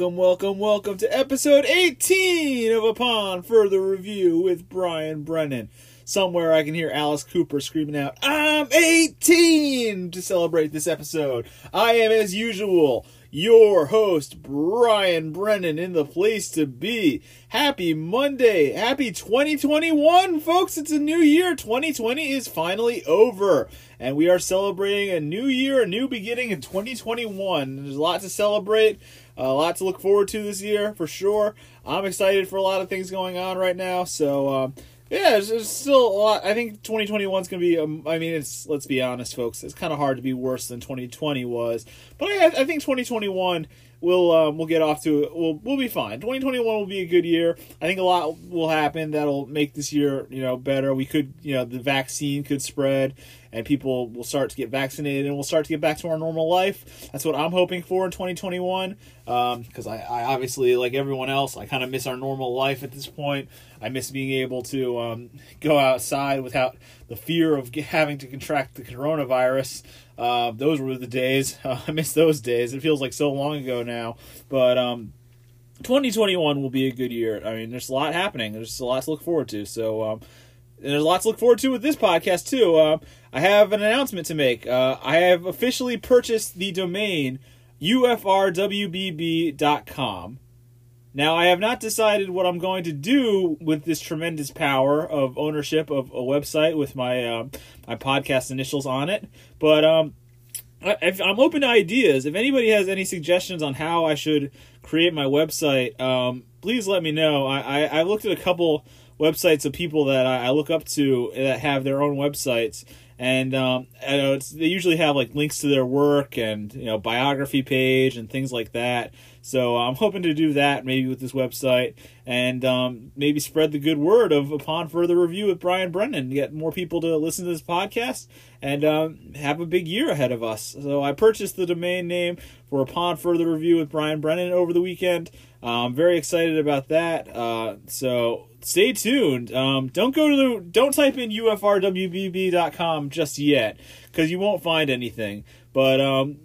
Welcome, welcome, welcome to episode 18 of Upon Further Review with Brian Brennan. Somewhere I can hear Alice Cooper screaming out, I'm 18 to celebrate this episode. I am, as usual, your host, Brian Brennan, in the place to be. Happy Monday. Happy 2021, folks. It's a new year. 2020 is finally over. And we are celebrating a new year, a new beginning in 2021. There's a lot to celebrate, a lot to look forward to this year, for sure. I'm excited for a lot of things going on right now. So, um, yeah, there's, there's, still a lot. I think 2021 is going to be. Um, I mean, it's let's be honest, folks. It's kind of hard to be worse than 2020 was, but I, I think 2021 will um, we'll get off to we'll we'll be fine. 2021 will be a good year. I think a lot will happen that'll make this year you know better. We could you know the vaccine could spread and people will start to get vaccinated and we'll start to get back to our normal life. That's what I'm hoping for in 2021. Because um, I, I, obviously, like everyone else, I kind of miss our normal life at this point. I miss being able to um, go outside without the fear of having to contract the coronavirus. Uh, those were the days. Uh, I miss those days. It feels like so long ago now. But um, 2021 will be a good year. I mean, there's a lot happening. There's a lot to look forward to. So, um, there's lots to look forward to with this podcast too. Uh, I have an announcement to make. Uh, I have officially purchased the domain ufrwbb.com. Now, I have not decided what I'm going to do with this tremendous power of ownership of a website with my uh, my podcast initials on it, but um, I, am open to ideas. If anybody has any suggestions on how I should create my website, um, please let me know. I, I, I looked at a couple websites of people that I, I look up to that have their own websites, and um, know they usually have like links to their work and you know biography page and things like that. So I'm hoping to do that maybe with this website and um, maybe spread the good word of upon further review with Brian Brennan, get more people to listen to this podcast and um, have a big year ahead of us. So I purchased the domain name for upon further review with Brian Brennan over the weekend. Uh, I'm very excited about that. Uh, so stay tuned. Um, don't go to the don't type in ufrwbb.com just yet because you won't find anything. But um,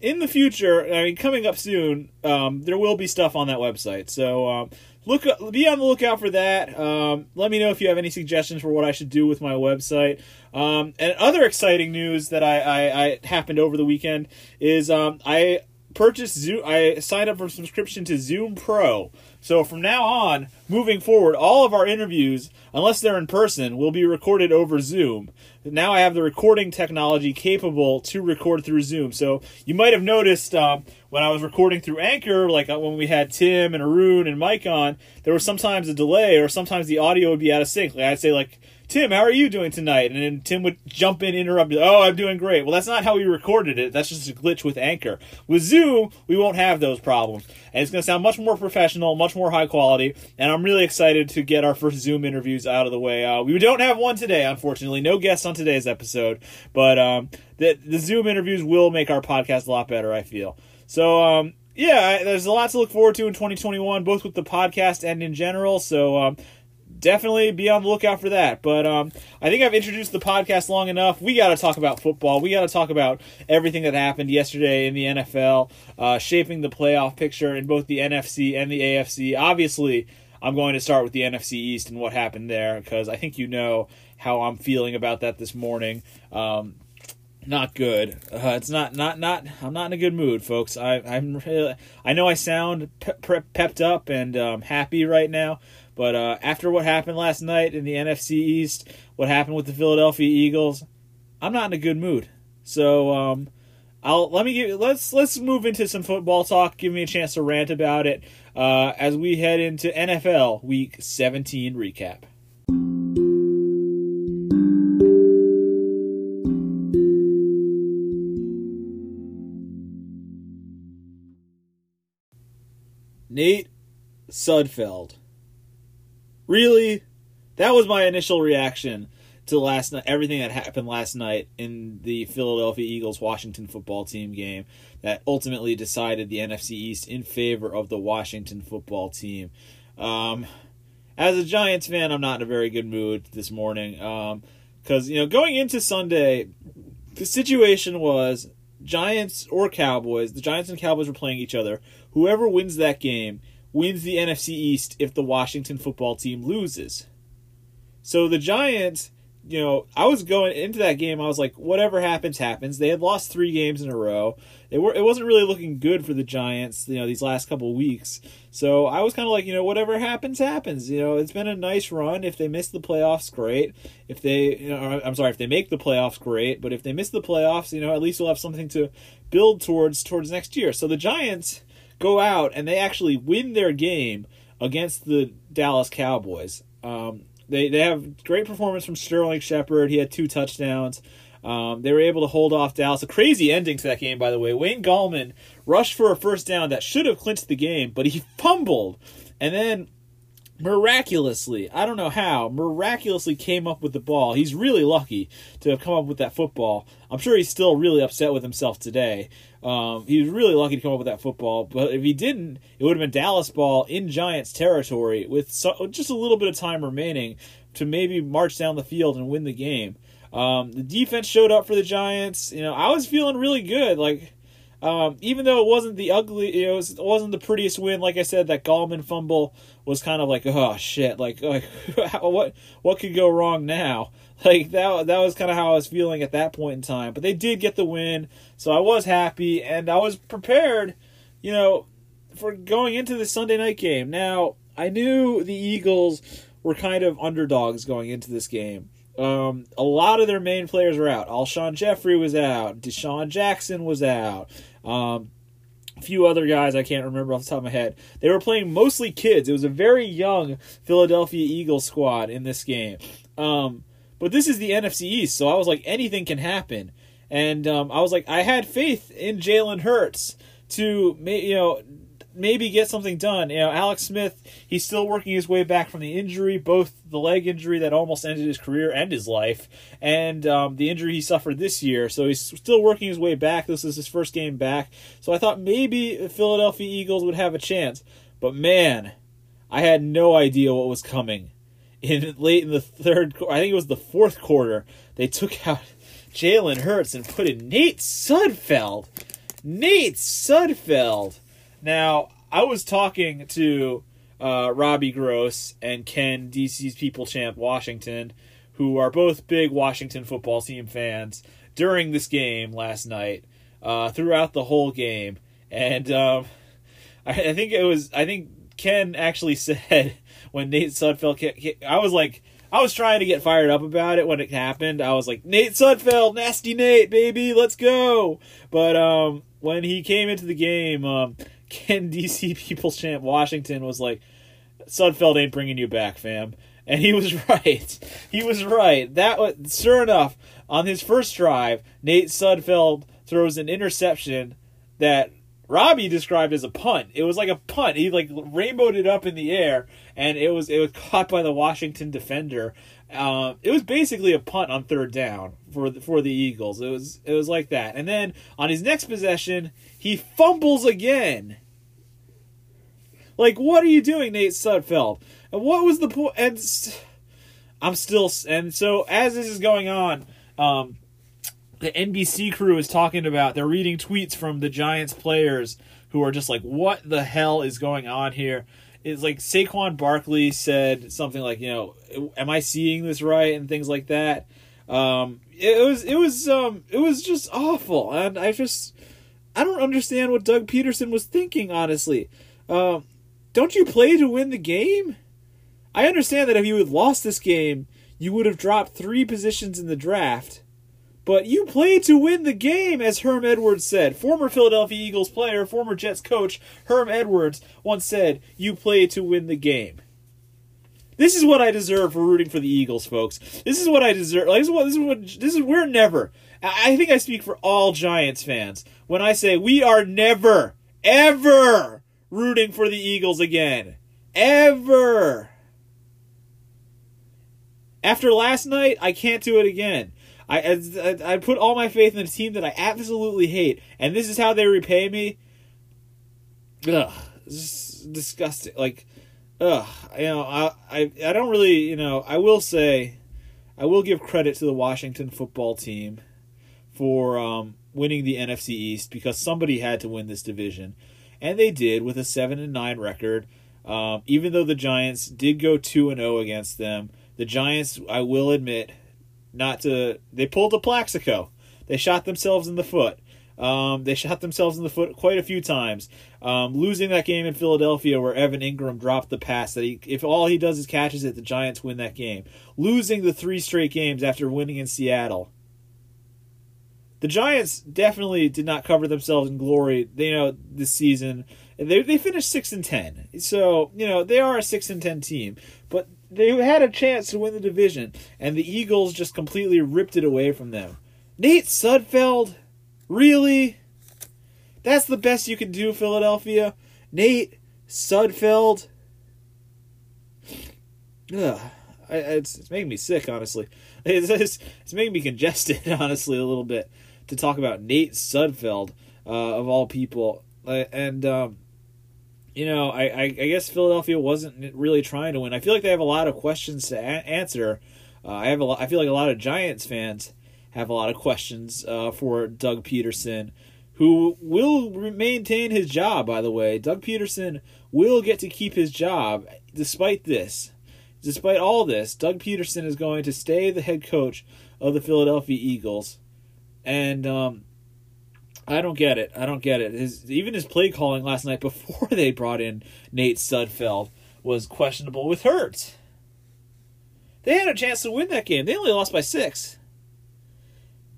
in the future, I mean, coming up soon, um, there will be stuff on that website. So um, look, be on the lookout for that. Um, let me know if you have any suggestions for what I should do with my website. Um, and other exciting news that I, I, I happened over the weekend is I purchased Zoom. I signed up for subscription to Zoom Pro. So from now on, moving forward, all of our interviews, unless they're in person, will be recorded over Zoom. Now I have the recording technology capable to record through Zoom. So you might have noticed um, when I was recording through Anchor, like uh, when we had Tim and Arun and Mike on, there was sometimes a delay or sometimes the audio would be out of sync. Like I'd say like Tim, how are you doing tonight? And then Tim would jump in, interrupt, oh, I'm doing great. Well, that's not how we recorded it. That's just a glitch with Anchor. With Zoom, we won't have those problems. And it's going to sound much more professional, much more high quality. And I'm really excited to get our first Zoom interviews out of the way. Uh, we don't have one today, unfortunately. No guests on today's episode. But um, the, the Zoom interviews will make our podcast a lot better, I feel. So, um, yeah, there's a lot to look forward to in 2021, both with the podcast and in general. So, um, definitely be on the lookout for that. But um, I think I've introduced the podcast long enough. We got to talk about football. We got to talk about everything that happened yesterday in the NFL, uh, shaping the playoff picture in both the NFC and the AFC. Obviously, I'm going to start with the NFC East and what happened there because I think you know how I'm feeling about that this morning. Um, not good. Uh, it's not not not. I'm not in a good mood, folks. I I'm really, I know I sound pe- pe- pepped up and um, happy right now, but uh, after what happened last night in the NFC East, what happened with the Philadelphia Eagles, I'm not in a good mood. So um, I'll let me give let's let's move into some football talk. Give me a chance to rant about it uh, as we head into NFL Week 17 recap. Nate Sudfeld Really? That was my initial reaction to last night, everything that happened last night in the Philadelphia Eagles Washington football team game that ultimately decided the NFC East in favor of the Washington football team. Um, as a Giants fan, I'm not in a very good mood this morning because, um, you know, going into Sunday, the situation was Giants or Cowboys, the Giants and Cowboys were playing each other whoever wins that game wins the NFC East if the Washington football team loses. So the Giants, you know, I was going into that game. I was like, whatever happens, happens. They had lost three games in a row. It were it wasn't really looking good for the Giants, you know, these last couple weeks. So I was kind of like, you know, whatever happens, happens. You know, it's been a nice run. If they miss the playoffs, great. If they, you know, uh, I'm sorry, if they make the playoffs, great. But if they miss the playoffs, you know, at least we'll have something to build towards towards next year. So the Giants go out and they actually win their game against the Dallas Cowboys. Um, they they have great performance from Sterling Shepard. He had two touchdowns. Um, they were able to hold off Dallas. A crazy ending to that game, by the way. Wayne Gallman rushed for a first down that should have clinched the game, but he fumbled, and then miraculously, I don't know how, miraculously came up with the ball. He's really lucky to have come up with that football. I'm sure he's still really upset with himself today. Um, he was really lucky to come up with that football, but if he didn't, it would have been Dallas ball in Giants territory with so, just a little bit of time remaining to maybe march down the field and win the game. Um, the defense showed up for the Giants. You know, I was feeling really good. Like, um, even though it wasn't the ugly, you know, it, was, not the prettiest win. Like I said, that Gallman fumble was kind of like, oh shit, like, like what what could go wrong now? Like that that was kind of how I was feeling at that point in time. But they did get the win, so I was happy and I was prepared, you know, for going into the Sunday night game. Now I knew the Eagles were kind of underdogs going into this game. Um, a lot of their main players were out. Alshon Jeffery was out. DeSean Jackson was out. Um, a few other guys I can't remember off the top of my head. They were playing mostly kids. It was a very young Philadelphia Eagles squad in this game. Um, but this is the NFC East, so I was like, anything can happen. And um, I was like, I had faith in Jalen Hurts to, you know, maybe get something done. You know, Alex Smith, he's still working his way back from the injury, both the leg injury that almost ended his career and his life, and um, the injury he suffered this year. So he's still working his way back. This is his first game back. So I thought maybe the Philadelphia Eagles would have a chance. But man, I had no idea what was coming. In late in the third, I think it was the fourth quarter, they took out Jalen Hurts and put in Nate Sudfeld. Nate Sudfeld now, I was talking to uh, Robbie Gross and Ken, DC's People Champ Washington, who are both big Washington football team fans, during this game last night, uh, throughout the whole game. And um, I, I, think it was, I think Ken actually said when Nate Sudfeld, I was like, I was trying to get fired up about it when it happened. I was like, Nate Sudfeld, nasty Nate, baby, let's go. But um, when he came into the game, um, Ken DC People's Champ Washington was like, Sudfeld ain't bringing you back, fam. And he was right. He was right. That was sure enough. On his first drive, Nate Sudfeld throws an interception that Robbie described as a punt. It was like a punt. He like rainbowed it up in the air, and it was it was caught by the Washington defender. Uh, it was basically a punt on third down for the, for the Eagles. It was it was like that. And then on his next possession, he fumbles again. Like, what are you doing, Nate Sudfeld? And what was the point? And I'm still. And so as this is going on, um, the NBC crew is talking about. They're reading tweets from the Giants players who are just like, "What the hell is going on here?" It's like Saquon Barkley said something like, "You know, am I seeing this right?" and things like that. Um, it was it was um it was just awful, and I just I don't understand what Doug Pederson was thinking. Honestly, um, don't you play to win the game? I understand that if you had lost this game, you would have dropped three positions in the draft. But you play to win the game, as Herm Edwards said. Former Philadelphia Eagles player, former Jets coach, Herm Edwards once said, You play to win the game. This is what I deserve for rooting for the Eagles, folks. This is what I deserve. Like, this is what this is what this is. We're never. I think I speak for all Giants fans when I say we are never, ever rooting for the Eagles again. Ever. After last night, I can't do it again. I, I, I put all my faith in a team that I absolutely hate, and this is how they repay me. Ugh, disgusting. Like, ugh, you know, I, I, I don't really, you know, I will say, I will give credit to the Washington football team for um, winning the NFC East because somebody had to win this division. and they did with a seven and nine record. Um, even though the Giants did go two and zero against them, the Giants, I will admit, not to they pulled a Plaxico. They shot themselves in the foot. Um, they shot themselves in the foot quite a few times. Um, losing that game in Philadelphia where Evan Engram dropped the pass that he, if all he does is catches it, the Giants win that game. Losing the three straight games after winning in Seattle. The Giants definitely did not cover themselves in glory. They you know this season. They they finished six and ten, so you know they are a six and ten team. But they had a chance to win the division, and the Eagles just completely ripped it away from them. Nate Sudfeld Really? That's the best you can do, Philadelphia? Nate Sudfeld? Ugh. I, it's, it's making me sick, honestly. It's, it's, it's, making me congested, honestly, a little bit to talk about Nate Sudfeld, uh, of all people. Uh, and, um, you know, I, I, I, guess Philadelphia wasn't really trying to win. I feel like they have a lot of questions to a- answer. Uh, I have a lot, I feel like a lot of Giants fans have a lot of questions uh, for Doug Pederson, who will maintain his job, by the way. Doug Pederson will get to keep his job despite this. Despite all this, Doug Pederson is going to stay the head coach of the Philadelphia Eagles. And um, I don't get it. I don't get it. His, even his play calling last night before they brought in Nate Sudfeld was questionable with Hurts. They had a chance to win that game. They only lost by six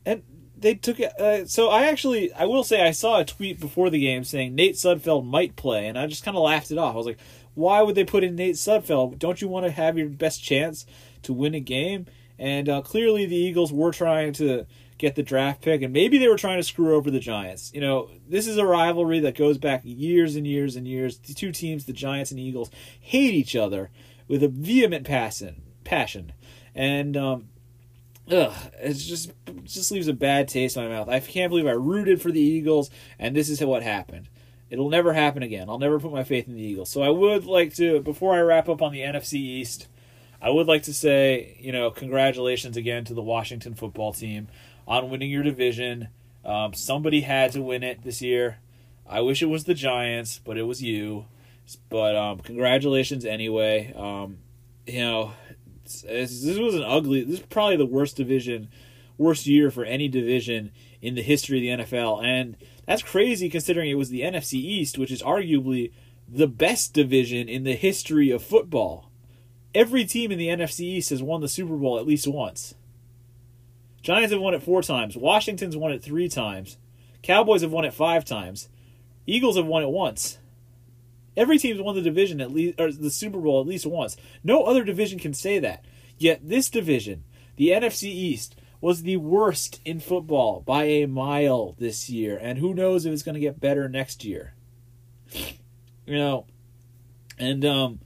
and they took it. Uh, so I actually, I will say, I saw a tweet before the game saying Nate Sudfeld might play, and I just kind of laughed it off. I was like, why would they put in Nate Sudfeld? Don't you want to have your best chance to win a game? And uh, clearly, the Eagles were trying to get the draft pick, and maybe they were trying to screw over the Giants. You know, this is a rivalry that goes back years and years and years. The two teams, the Giants and Eagles, hate each other with a vehement passion. Passion, and um, ugh, just it just leaves a bad taste in my mouth. I can't believe I rooted for the Eagles, and this is what happened. It'll never happen again. I'll never put my faith in the Eagles. So I would like to, before I wrap up on the NFC East, I would like to say, you know, congratulations again to the Washington football team on winning your division. Um, somebody had to win it this year. I wish it was the Giants, but it was you. But um, congratulations anyway. Um, you know, this was an ugly. This is probably the worst division, worst year for any division in the history of the NFL, and that's crazy considering it was the NFC East, which is arguably the best division in the history of football. Every team in the NFC East has won the Super Bowl at least once. Giants have won it four times. Washington's won it three times. Cowboys have won it five times. Eagles have won it once. Every team's won the division at least or the Super Bowl at least once. No other division can say that. Yet this division, the NFC East, was the worst in football by a mile this year, and who knows if it's going to get better next year. You know, and um,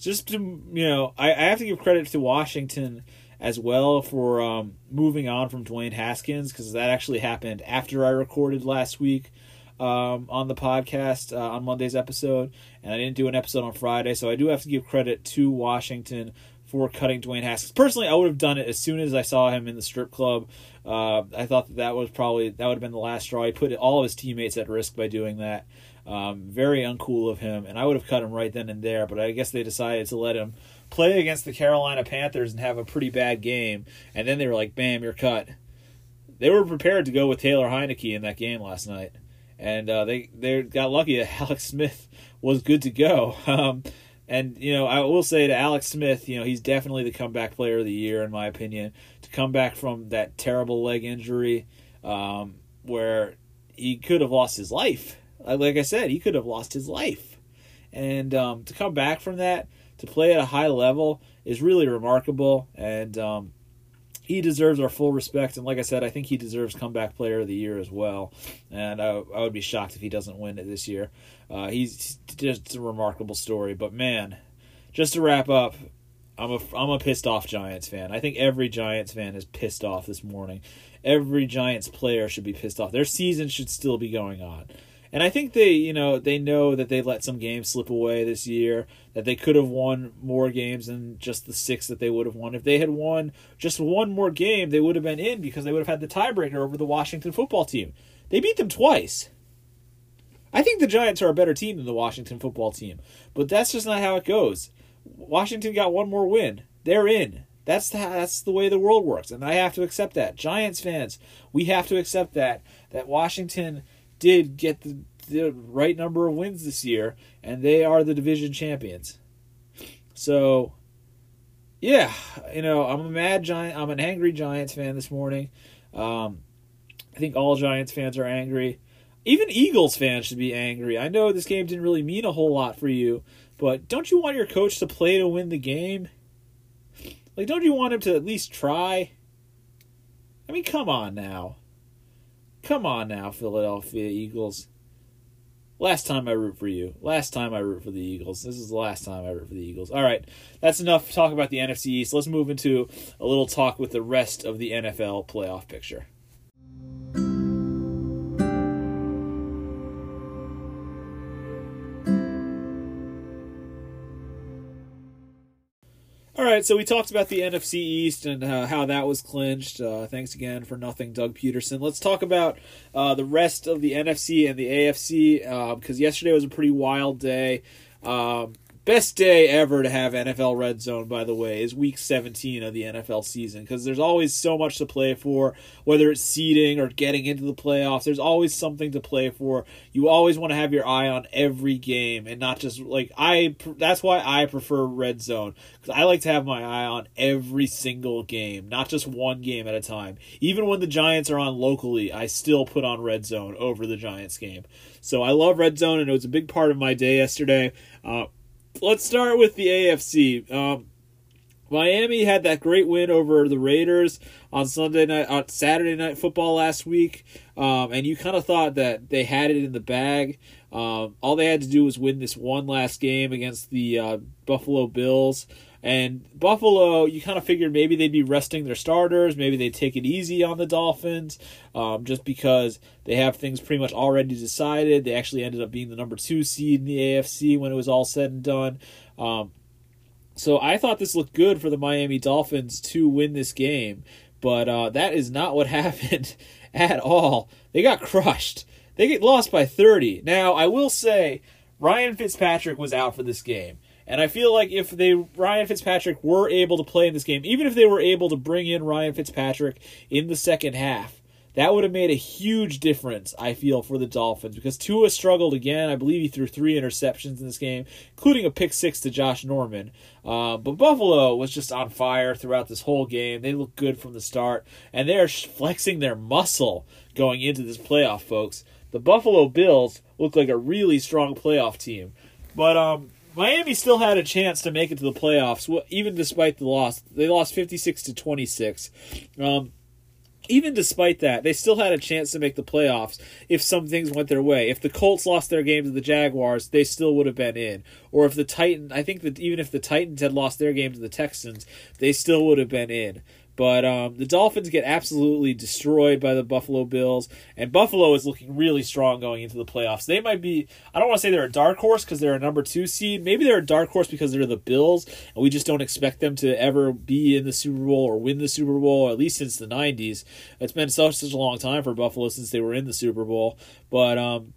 just to you know, I, I have to give credit to Washington as well for um, moving on from Dwayne Haskins because that actually happened after I recorded last week um, on the podcast uh, on Monday's episode, and I didn't do an episode on Friday, so I do have to give credit to Washington for cutting Dwayne Haskins. Personally, I would have done it as soon as I saw him in the strip club. Uh, I thought that, that was probably that would have been the last straw. He put all of his teammates at risk by doing that. Um, very uncool of him, and I would have cut him right then and there. But I guess they decided to let him play against the Carolina Panthers and have a pretty bad game, and then they were like, "Bam, you're cut." They were prepared to go with Taylor Heinicke in that game last night and uh, they they got lucky that Alex Smith was good to go. Um, and you know, I will say to Alex Smith, you know, he's definitely the comeback player of the year in my opinion. To come back from that terrible leg injury, um, where he could have lost his life. Like I said, he could have lost his life, and um, to come back from that to play at a high level is really remarkable. And um, he deserves our full respect. And like I said, I think he deserves comeback player of the year as well. And I, I would be shocked if he doesn't win it this year. Uh, he's just a remarkable story. But man, just to wrap up, I'm a I'm a pissed off Giants fan. I think every Giants fan is pissed off this morning. Every Giants player should be pissed off. Their season should still be going on. And I think they, you know, they know that they let some games slip away this year, that they could have won more games than just the six that they would have won. If they had won just one more game, they would have been in because they would have had the tiebreaker over the Washington football team. They beat them twice. I think the Giants are a better team than the Washington football team, but that's just not how it goes. Washington got one more win. They're in. That's the, that's the way the world works, and I have to accept that. Giants fans, we have to accept that that Washington did get the, the right number of wins this year, and they are the division champions. So, yeah, you know, I'm a mad giant. I'm an angry Giants fan this morning. Um, I think all Giants fans are angry. Even Eagles fans should be angry. I know this game didn't really mean a whole lot for you, but don't you want your coach to play to win the game? Like, don't you want him to at least try? I mean, come on now. Come on now, Philadelphia Eagles. Last time I root for you. Last time I root for the Eagles. This is the last time I root for the Eagles. All right, that's enough talk about the NFC East. Let's move into a little talk with the rest of the NFL playoff picture. Right, so we talked about the NFC East and uh, how that was clinched. Uh, thanks again for nothing, Doug Pederson. Let's talk about uh, the rest of the NFC and the AFC because um, yesterday was a pretty wild day. Um, best day ever to have NFL Red Zone, by the way, is week 17 of the NFL season because there's always so much to play for, whether it's seeding or getting into the playoffs. There's always something to play for. You always want to have your eye on every game and not just like I. That's why I prefer Red Zone because I like to have my eye on every single game, not just one game at a time. Even when the Giants are on locally, I still put on Red Zone over the Giants game. So I love Red Zone, and it was a big part of my day yesterday. Uh, let's start with the AFC. Um, Miami had that great win over the Raiders on Sunday night, on Saturday night football last week, um, and you kind of thought that they had it in the bag. Um, all they had to do was win this one last game against the uh, Buffalo Bills. And Buffalo, you kind of figured maybe they'd be resting their starters, maybe they'd take it easy on the Dolphins, um, just because they have things pretty much already decided. They actually ended up being the number two seed in the AFC when it was all said and done. Um, so I thought this looked good for the Miami Dolphins to win this game, but uh, that is not what happened at all. They got crushed. They get lost by 30. Now, I will say, Ryan Fitzpatrick was out for this game. And I feel like if they Ryan Fitzpatrick were able to play in this game, even if they were able to bring in Ryan Fitzpatrick in the second half, that would have made a huge difference, I feel, for the Dolphins because Tua struggled again. I believe he threw three interceptions in this game, including a pick six to Josh Norman. Uh, but Buffalo was just on fire throughout this whole game. They look good from the start, and they're flexing their muscle going into this playoff, folks. The Buffalo Bills look like a really strong playoff team. But um, Miami still had a chance to make it to the playoffs, even despite the loss. They lost 56 to 26. Um, even despite that, they still had a chance to make the playoffs if some things went their way. If the Colts lost their game to the Jaguars, they still would have been in. Or if the Titans, I think that even if the Titans had lost their game to the Texans, they still would have been in. But um, the Dolphins get absolutely destroyed by the Buffalo Bills, and Buffalo is looking really strong going into the playoffs. They might be, I don't want to say they're a dark horse because they're a number two seed. Maybe they're a dark horse because they're the Bills, and we just don't expect them to ever be in the Super Bowl or win the Super Bowl, at least since the 90s. It's been such, such a long time for Buffalo since they were in the Super Bowl. But um,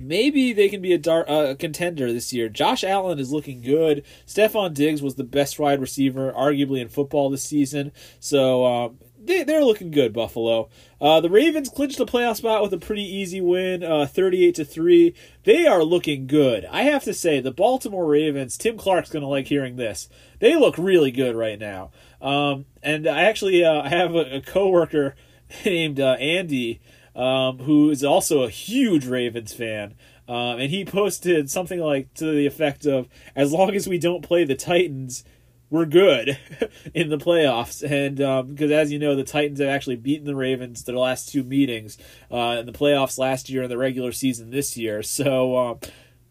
maybe they can be a dark uh, contender this year. Josh Allen is looking good. Stefon Diggs was the best wide receiver, arguably in football this season. So um, they, they're looking good, Buffalo. Uh, the Ravens clinched the playoff spot with a pretty easy win, uh, 38 to three. They are looking good. I have to say, the Baltimore Ravens. Tim Clark's gonna like hearing this. They look really good right now. Um, and I actually uh, have a, a coworker named uh, Andy um, who is also a huge Ravens fan. Um, and he posted something like to the effect of, "As long as we don't play the Titans, we're good in the playoffs." And because, um, as you know, the Titans have actually beaten the Ravens their last two meetings uh, in the playoffs last year and the regular season this year. So. Uh,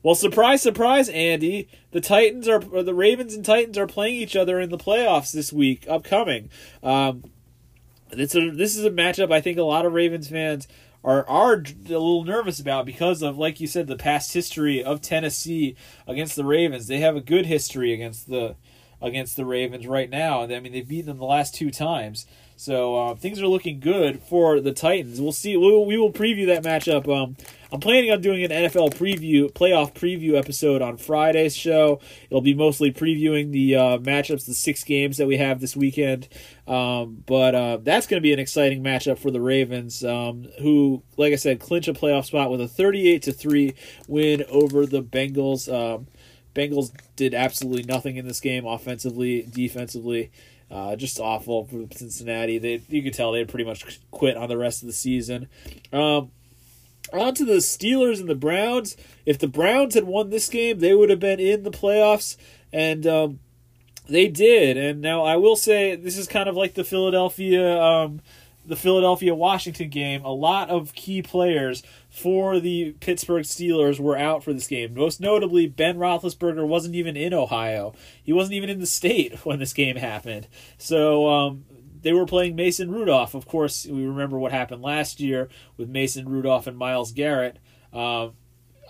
well, surprise, surprise, Andy. The Titans are the Ravens and Titans are playing each other in the playoffs this week, upcoming. Um, it's a, this is a matchup I think a lot of Ravens fans are are a little nervous about because of like you said the past history of Tennessee against the Ravens. They have a good history against the against the Ravens right now. I mean they've beaten them the last two times. So uh, things are looking good for the Titans. We'll see. We will, we will preview that matchup um, I'm planning on doing an NFL preview, playoff preview episode on Friday's show. It'll be mostly previewing the uh, matchups, the six games that we have this weekend. Um, but uh, that's going to be an exciting matchup for the Ravens, um, who, like I said, clinch a playoff spot with a 38 to three win over the Bengals. Um, Bengals did absolutely nothing in this game, offensively, defensively. Uh, just awful for Cincinnati. They you could tell they pretty much quit on the rest of the season. Um, on to the Steelers and the Browns. If the Browns had won this game, they would have been in the playoffs, and um, they did. And now I will say this is kind of like the Philadelphia, um, the Philadelphia Washington game. A lot of key players for the Pittsburgh Steelers were out for this game. Most notably, Ben Roethlisberger wasn't even in Ohio. He wasn't even in the state when this game happened. So um, they were playing Mason Rudolph. Of course, we remember what happened last year with Mason Rudolph and Myles Garrett. Uh,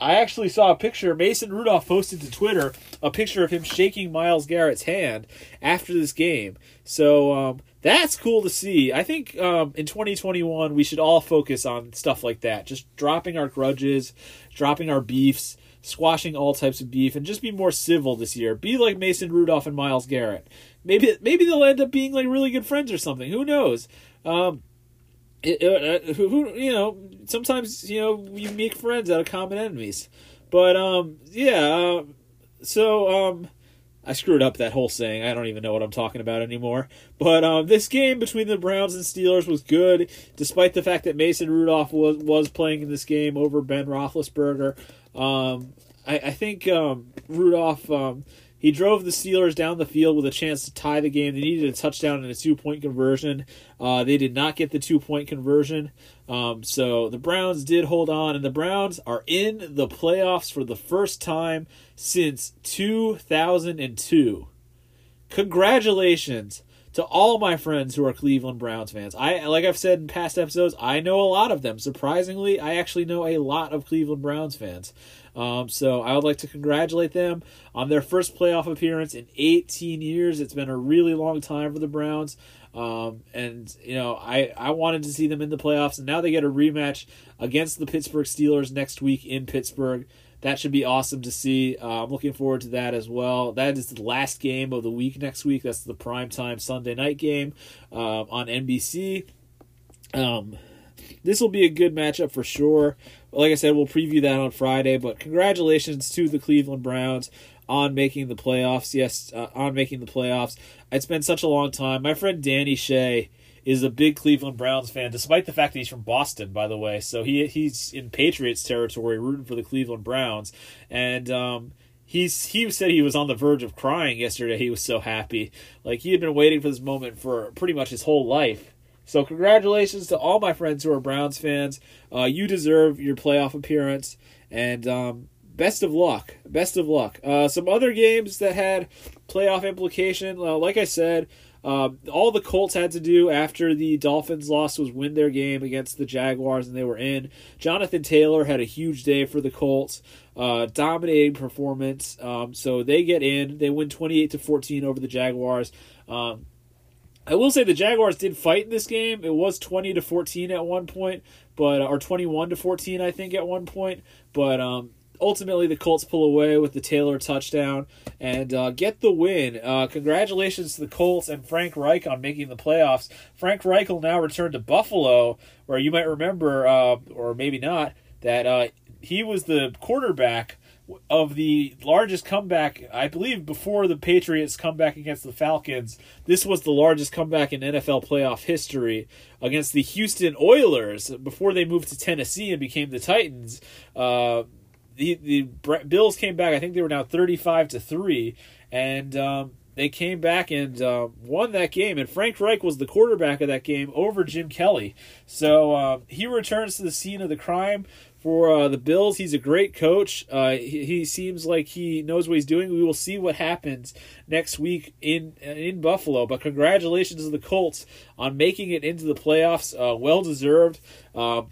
I actually saw a picture. Mason Rudolph posted to Twitter a picture of him shaking Myles Garrett's hand after this game. So um, that's cool to see. I think um, in 2021 we should all focus on stuff like that, just dropping our grudges, dropping our beefs, squashing all types of beef, and just be more civil this year. Be like Mason Rudolph and Myles Garrett. Maybe maybe they'll end up being like really good friends or something. Who knows? Um, it, uh, who you know? Sometimes you know you make friends out of common enemies. But um, yeah. Uh, so um, I screwed up that whole saying. I don't even know what I'm talking about anymore. But um, this game between the Browns and Steelers was good, despite the fact that Mason Rudolph was was playing in this game over Ben Roethlisberger. Um, I, I, think um, Rudolph um, he drove the Steelers down the field with a chance to tie the game. They needed a touchdown and a two point conversion. Uh, they did not get the two point conversion. Um, so the Browns did hold on, and the Browns are in the playoffs for the first time since 2002. Congratulations to all my friends who are Cleveland Browns fans. I like I've said in past episodes, I know a lot of them. Surprisingly, I actually know a lot of Cleveland Browns fans. Um, so I would like to congratulate them on their first playoff appearance in 18 years. It's been a really long time for the Browns. Um, and you know, I I wanted to see them in the playoffs, and now they get a rematch against the Pittsburgh Steelers next week in Pittsburgh. That should be awesome to see. Uh, I'm looking forward to that as well. That is the last game of the week next week. That's the prime time Sunday night game uh, on NBC. Um, this will be a good matchup for sure. Like I said, we'll preview that on Friday. But congratulations to the Cleveland Browns on making the playoffs. Yes, uh, on making the playoffs. It's been such a long time. My friend Danny Shea is a big Cleveland Browns fan, despite the fact that he's from Boston, by the way. So he he's in Patriots territory, rooting for the Cleveland Browns, and um, he's he said he was on the verge of crying yesterday. He was so happy, like he had been waiting for this moment for pretty much his whole life. So congratulations to all my friends who are Browns fans. Uh, you deserve your playoff appearance, and um, best of luck. Best of luck. Uh, some other games that had playoff implication. Uh, like I said, uh, all the Colts had to do after the Dolphins lost was win their game against the Jaguars, and they were in. Jonathan Taylor had a huge day for the Colts, uh, dominating performance. Um, so they get in. They win twenty eight to fourteen over the Jaguars. Um, I will say the Jaguars did fight in this game. It was twenty to fourteen at one point, but or twenty one to fourteen, I think, at one point. But um, ultimately the Colts pull away with the Taylor touchdown and uh, get the win. Uh, congratulations to the Colts and Frank Reich on making the playoffs. Frank Reich will now return to Buffalo, where you might remember, uh, or maybe not, that uh, he was the quarterback of the largest comeback, I believe, before the Patriots comeback against the Falcons. This was the largest comeback in NFL playoff history against the Houston Oilers before they moved to Tennessee and became the Titans. Uh, the the Bills came back. I think they were now thirty five to three, and um, they came back and uh, won that game. And Frank Reich was the quarterback of that game over Jim Kelly. So uh, he returns to the scene of the crime for uh, the Bills. He's a great coach. Uh, he, he, seems like he knows what he's doing. We will see what happens next week in in Buffalo. But congratulations to the Colts on making it into the playoffs. Uh, well deserved. Uh,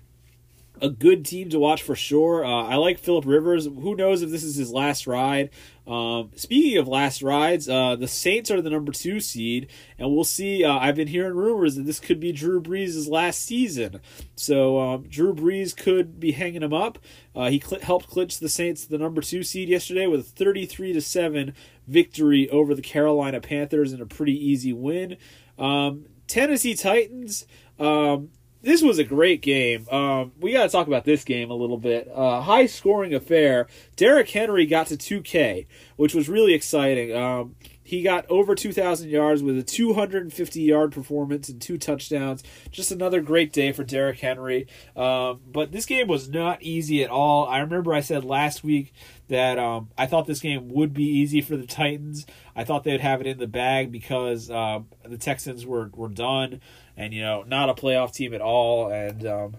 a good team to watch for sure. Uh, I like Philip Rivers. Who knows if this is his last ride? Um, speaking of last rides, uh, the Saints are the number two seed, and we'll see. Uh, I've been hearing rumors that this could be Drew Brees' last season, so um, Drew Brees could be hanging him up. Uh, he cl- helped clinch the Saints the number two seed yesterday with a thirty-three to seven victory over the Carolina Panthers in a pretty easy win. Um, Tennessee Titans. Um, this was a great game. Um, we got to talk about this game a little bit. Uh, high scoring affair. Derrick Henry got to 2K, which was really exciting. Um, he got over 2,000 yards with a 250 yard performance and two touchdowns. Just another great day for Derrick Henry. Um, but this game was not easy at all. I remember I said last week that um, I thought this game would be easy for the Titans. I thought they'd have it in the bag because uh, the Texans were, were done and, you know, not a playoff team at all. And um,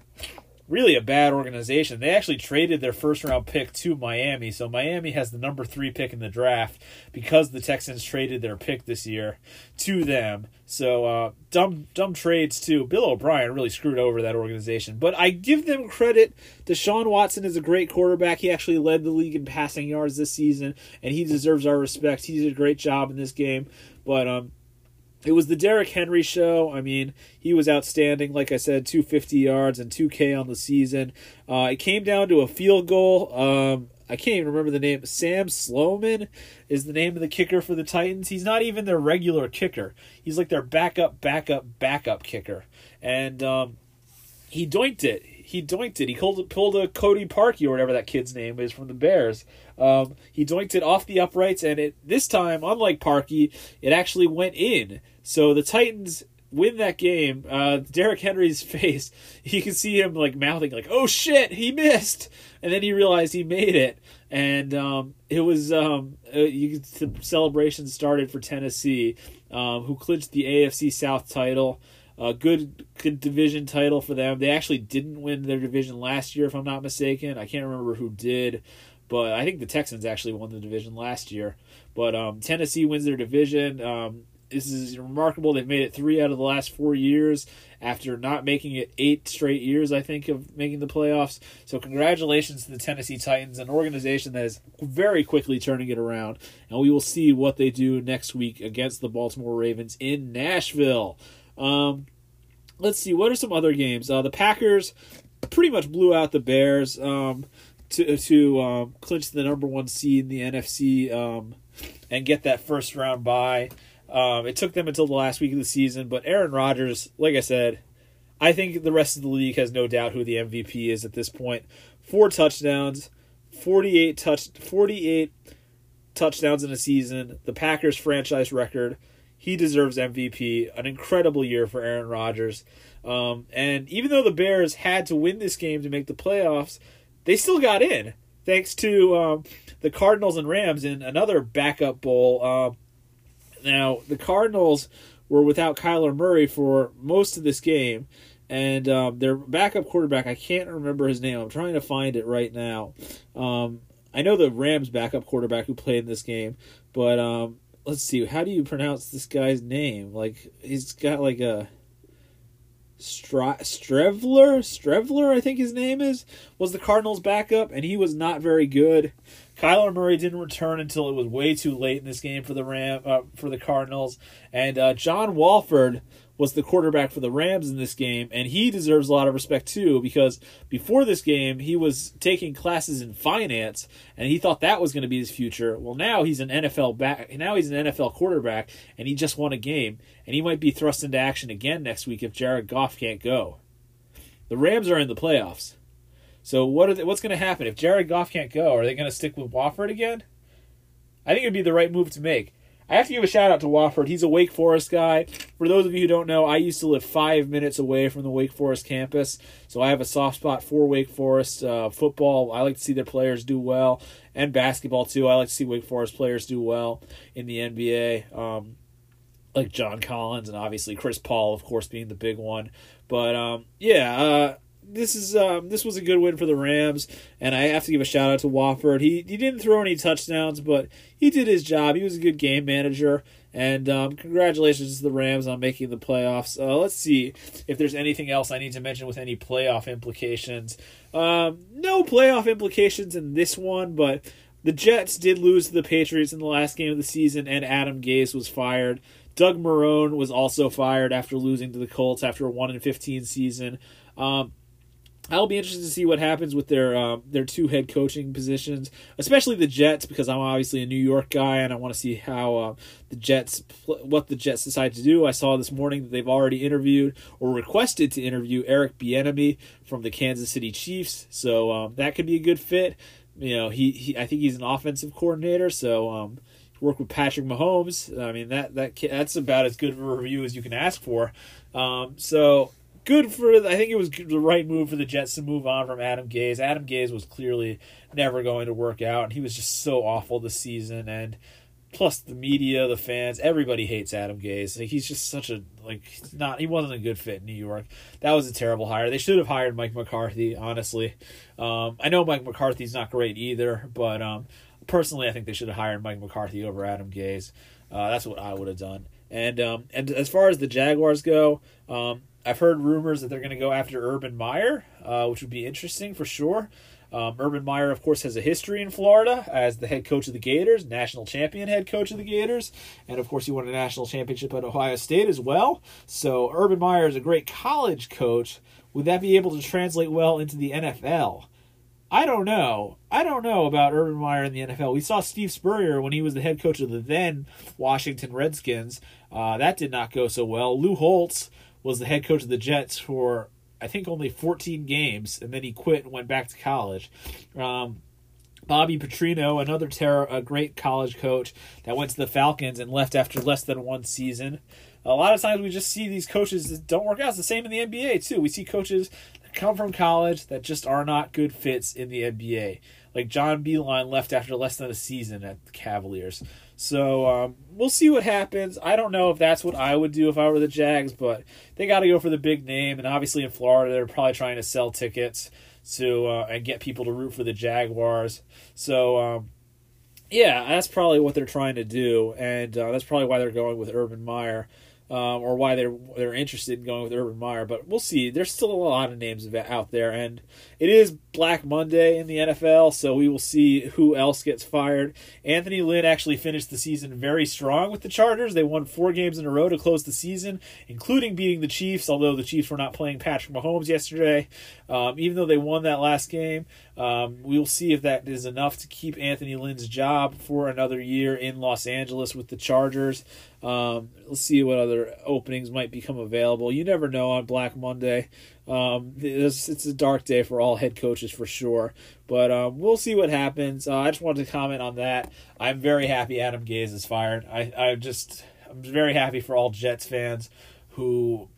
really a bad organization. They actually traded their first round pick to Miami, so Miami has the number three pick in the draft because the Texans traded their pick this year to them. So uh, dumb dumb trades too. Bill O'Brien really screwed over that organization, but I give them credit. Deshaun Watson is a great quarterback. He actually led the league in passing yards this season, and he deserves our respect. He did a great job in this game, but um, it was the Derrick Henry show. I mean, he was outstanding. Like I said, 250 yards and 2K on the season. Uh, it came down to a field goal. Um, I can't even remember the name. Sam Sloman is the name of the kicker for the Titans. He's not even their regular kicker. He's like their backup, backup, backup kicker. And um, he doinked it. He doinked it. He pulled, pulled a Cody Parkey or whatever that kid's name is from the Bears. Um, he doinked it off the uprights, and it this time, unlike Parkey, it actually went in. So the Titans win that game. Uh, Derrick Henry's face, you can see him like mouthing like, "Oh shit, he missed," and then he realized he made it, and um, it was um, uh, you, the celebration started for Tennessee, um, who clinched the AFC South title. A good good division title for them. They actually didn't win their division last year, if I'm not mistaken. I can't remember who did, but I think the Texans actually won the division last year. But um, Tennessee wins their division. Um, this is remarkable. They've made it three out of the last four years after not making it eight straight years, I think, of making the playoffs. So, congratulations to the Tennessee Titans, an organization that is very quickly turning it around. And we will see what they do next week against the Baltimore Ravens in Nashville. Um, let's see, what are some other games? Uh, the Packers pretty much blew out the Bears um, to, to um, clinch the number one seed in the NFC um, and get that first round bye. Um, it took them until the last week of the season, but Aaron Rodgers, like I said, I think the rest of the league has no doubt who the MVP is at this point. Four touchdowns, forty-eight touch, forty-eight touchdowns in a season. The Packers franchise record. He deserves MVP. An incredible year for Aaron Rodgers. Um, and even though the Bears had to win this game to make the playoffs, they still got in thanks to um, the Cardinals and Rams in another backup bowl. Uh, now, the Cardinals were without Kyler Murray for most of this game, and um, their backup quarterback, I can't remember his name. I'm trying to find it right now. Um, I know the Rams backup quarterback who played in this game, but um, let's see. How do you pronounce this guy's name? Like, he's got like a. Stra- Strevler, Strevler, I think his name is, was the Cardinals' backup, and he was not very good. Kyler Murray didn't return until it was way too late in this game for the Ram uh, for the Cardinals, and uh, John Wolford was the quarterback for the Rams in this game, and he deserves a lot of respect too because before this game he was taking classes in finance, and he thought that was going to be his future. Well, now he's an NFL back. Now he's an NFL quarterback, and he just won a game, and he might be thrust into action again next week if Jared Goff can't go. The Rams are in the playoffs. So what they, what's going to happen if Jared Goff can't go? Are they going to stick with Wofford again? I think it'd be the right move to make. I have to give a shout out to Wofford. He's a Wake Forest guy. For those of you who don't know, I used to live five minutes away from the Wake Forest campus, so I have a soft spot for Wake Forest uh, football. I like to see their players do well, and basketball too. I like to see Wake Forest players do well in the NBA, um, like John Collins and obviously Chris Paul, of course, being the big one. But um, yeah, uh, this is um, this was a good win for the Rams, and I have to give a shout out to Wofford. He he didn't throw any touchdowns, but he did his job. He was a good game manager, and um, congratulations to the Rams on making the playoffs. Uh, let's see if there's anything else I need to mention with any playoff implications. Um, no playoff implications in this one, but the Jets did lose to the Patriots in the last game of the season, and Adam Gase was fired. Doug Marrone was also fired after losing to the Colts after a one in fifteen season. Um, I'll be interested to see what happens with their uh, their two head coaching positions, especially the Jets, because I'm obviously a New York guy and I want to see how uh, the Jets what the Jets decide to do. I saw this morning that they've already interviewed or requested to interview Eric Bieniemy from the Kansas City Chiefs, so um, that could be a good fit. You know, he, he I think he's an offensive coordinator, so um, work with Patrick Mahomes. I mean that that that's about as good of a review as you can ask for. Um, so good for. I think it was the right move for the Jets to move on from Adam Gase. Adam Gase was clearly never going to work out, and he was just so awful this season. And plus, the media, the fans, everybody hates Adam Gase. Like, he's just such a like not. He wasn't a good fit in New York. That was a terrible hire. They should have hired Mike McCarthy. Honestly, um, I know Mike McCarthy's not great either, but um, personally, I think they should have hired Mike McCarthy over Adam Gase. Uh, that's what I would have done. And um, and as far as the Jaguars go, um, I've heard rumors that they're going to go after Urban Meyer, uh, which would be interesting for sure. Um, Urban Meyer, of course, has a history in Florida as the head coach of the Gators, national champion head coach of the Gators, and of course, he won a national championship at Ohio State as well. So, Urban Meyer is a great college coach. Would that be able to translate well into the NFL? I don't know. I don't know about Urban Meyer in the NFL. We saw Steve Spurrier when he was the head coach of the then Washington Redskins. Uh, that did not go so well. Lou Holtz was the head coach of the Jets for I think only 14 games, and then he quit and went back to college. Um, Bobby Petrino, another terror, a great college coach that went to the Falcons and left after less than one season. A lot of times we just see these coaches that don't work out. It's the same in the NBA too. We see coaches that come from college that just are not good fits in the NBA. Like John Beilein left after less than a season at the Cavaliers. So um, we'll see what happens. I don't know if that's what I would do if I were the Jags, but they got to go for the big name. And obviously in Florida, they're probably trying to sell tickets to uh, and get people to root for the Jaguars. So um, yeah, that's probably what they're trying to do, and uh, that's probably why they're going with Urban Meyer um, or why they're they're interested in going with Urban Meyer. But we'll see. There's still a lot of names out there, and it is Black Monday in the NFL, so we will see who else gets fired. Anthony Lynn actually finished the season very strong with the Chargers. They won four games in a row to close the season, including beating the Chiefs. Although the Chiefs were not playing Patrick Mahomes yesterday, um, even though they won that last game, um, we'll see if that is enough to keep Anthony Lynn's job for another year in Los Angeles with the Chargers. Um, let's see what other openings might become available. You never know on Black Monday. Um, it's, it's, a dark day for all head coaches for sure, but um, we'll see what happens. Uh, I just wanted to comment on that. I'm very happy Adam Gase is fired. I I just I'm very happy for all Jets fans who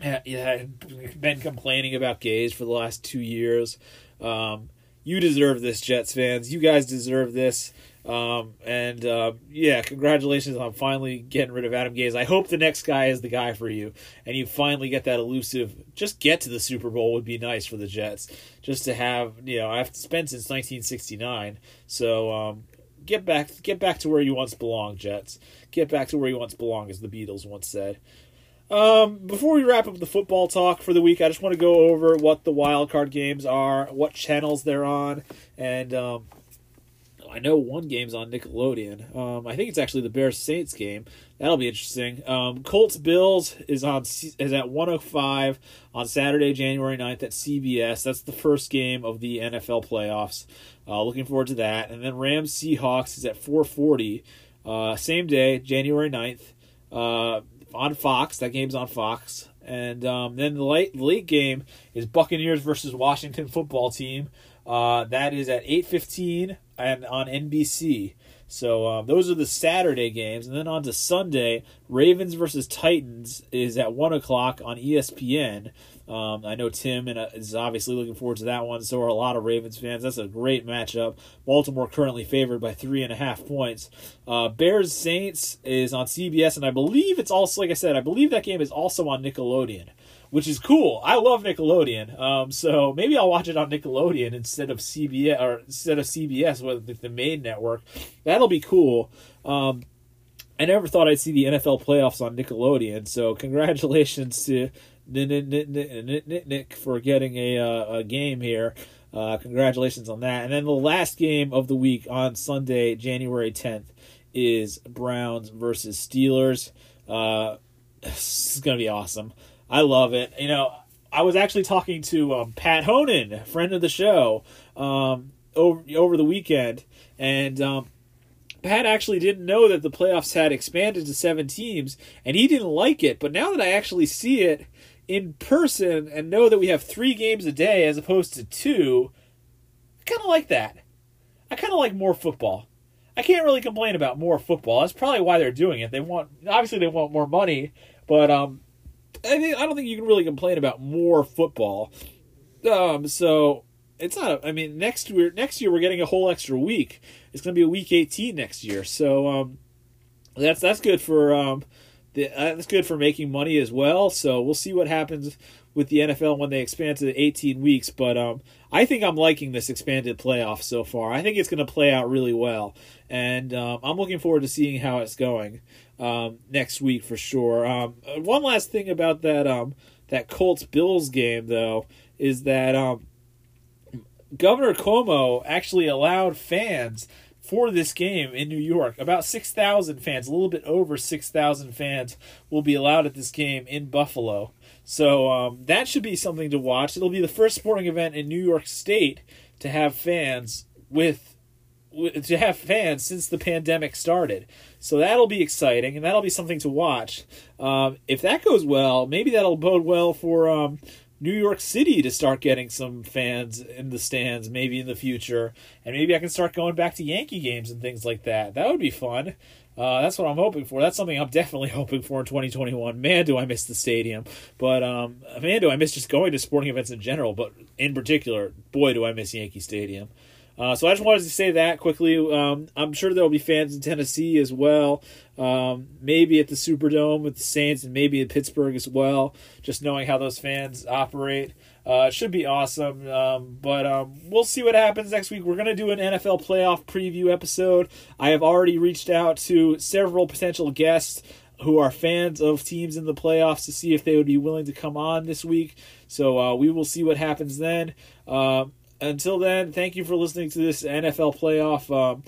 had been complaining about Gase for the last two years. Um, you deserve this, Jets fans. You guys deserve this. Um, and uh, yeah, congratulations on finally getting rid of Adam Gase. I hope the next guy is the guy for you, and you finally get that elusive. Just get to the Super Bowl would be nice for the Jets. Just to have, you know, I've spent since 1969, so um, get back, get back to where you once belonged, Jets. Get back to where you once belonged, as the Beatles once said. Um, before we wrap up the football talk for the week, I just want to go over what the wild card games are, what channels they're on, and um, I know one game's on Nickelodeon. Um, I think it's actually the Bears Saints game. That'll be interesting. Um, Colts Bills is on is at 105 on Saturday, January 9th at CBS. That's the first game of the NFL playoffs. Uh, looking forward to that. And then Rams Seahawks is at 440. Uh, same day, January 9th. Uh, on Fox. That game's on Fox. And um, then the late late game is Buccaneers versus Washington football team. Uh, that is at 8:15 and on NBC. So um, those are the Saturday games, and then on to Sunday, Ravens versus Titans is at one o'clock on ESPN. Um, I know Tim and uh, is obviously looking forward to that one. So are a lot of Ravens fans. That's a great matchup. Baltimore currently favored by three and a half points. Uh, Bears Saints is on CBS, and I believe it's also like I said. I believe that game is also on Nickelodeon which is cool. I love Nickelodeon. Um, so maybe I'll watch it on Nickelodeon instead of CBS or instead of CBS with the main network. That'll be cool. Um, I never thought I'd see the NFL playoffs on Nickelodeon. So congratulations to Nick for getting a uh, a game here. Uh, congratulations on that. And then the last game of the week on Sunday, January 10th, is Browns versus Steelers. Uh, this is going to be awesome. I love it. You know, I was actually talking to um, Pat Honan, friend of the show, um, over over the weekend, and um, Pat actually didn't know that the playoffs had expanded to seven teams, and he didn't like it. But now that I actually see it in person and know that we have three games a day as opposed to two, I kind of like that. I kind of like more football. I can't really complain about more football. That's probably why they're doing it. They want obviously they want more money, but um, I think I don't think you can really complain about more football. Um, so it's not. I mean, next year next year we're getting a whole extra week. It's going to be a week eighteen next year. So um, that's that's good for um, that's good for making money as well. So we'll see what happens with the NFL when they expand to 18 weeks. But um, I think I'm liking this expanded playoff so far. I think it's going to play out really well, and um, I'm looking forward to seeing how it's going um, next week for sure. Um, one last thing about that um, that Colts Bills game though is that um, Governor Cuomo actually allowed fans for this game in New York. About 6,000 fans, a little bit over 6,000 fans, will be allowed at this game in Buffalo. So um, that should be something to watch. It'll be the first sporting event in New York State to have fans with to have fans since the pandemic started. So that'll be exciting and that'll be something to watch. Um, if that goes well, maybe that'll bode well for um, New York City to start getting some fans in the stands maybe in the future. And maybe I can start going back to Yankee games and things like that. That would be fun. Uh, that's what I'm hoping for. That's something I'm definitely hoping for in 2021. Man, do I miss the stadium. But um, man, do I miss just going to sporting events in general. But in particular, boy, do I miss Yankee Stadium. Uh, so I just wanted to say that quickly. Um, I'm sure there will be fans in Tennessee as well. Um, maybe at the Superdome with the Saints, and maybe in Pittsburgh as well. Just knowing how those fans operate, uh, should be awesome. Um, but um, we'll see what happens next week. We're gonna do an NFL playoff preview episode. I have already reached out to several potential guests who are fans of teams in the playoffs to see if they would be willing to come on this week. So uh, we will see what happens then. Until then, thank you for listening to this NFL playoff um,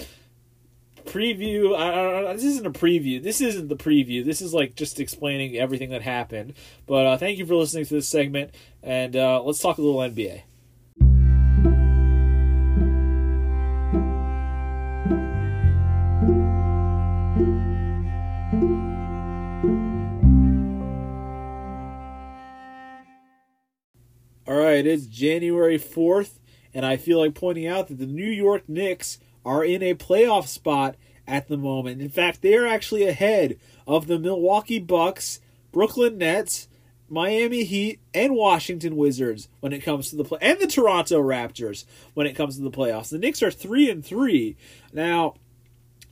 preview. I, I, this isn't a preview. This isn't the preview. This is like just explaining everything that happened. But uh, thank you for listening to this segment, and uh, let's talk a little NBA. All right, it's January 4th, and I feel like pointing out that the New York Knicks are in a playoff spot at the moment. In fact, they are actually ahead of the Milwaukee Bucks, Brooklyn Nets, Miami Heat, and Washington Wizards when it comes to the play, and the Toronto Raptors when it comes to the playoffs. The Knicks are three and three now.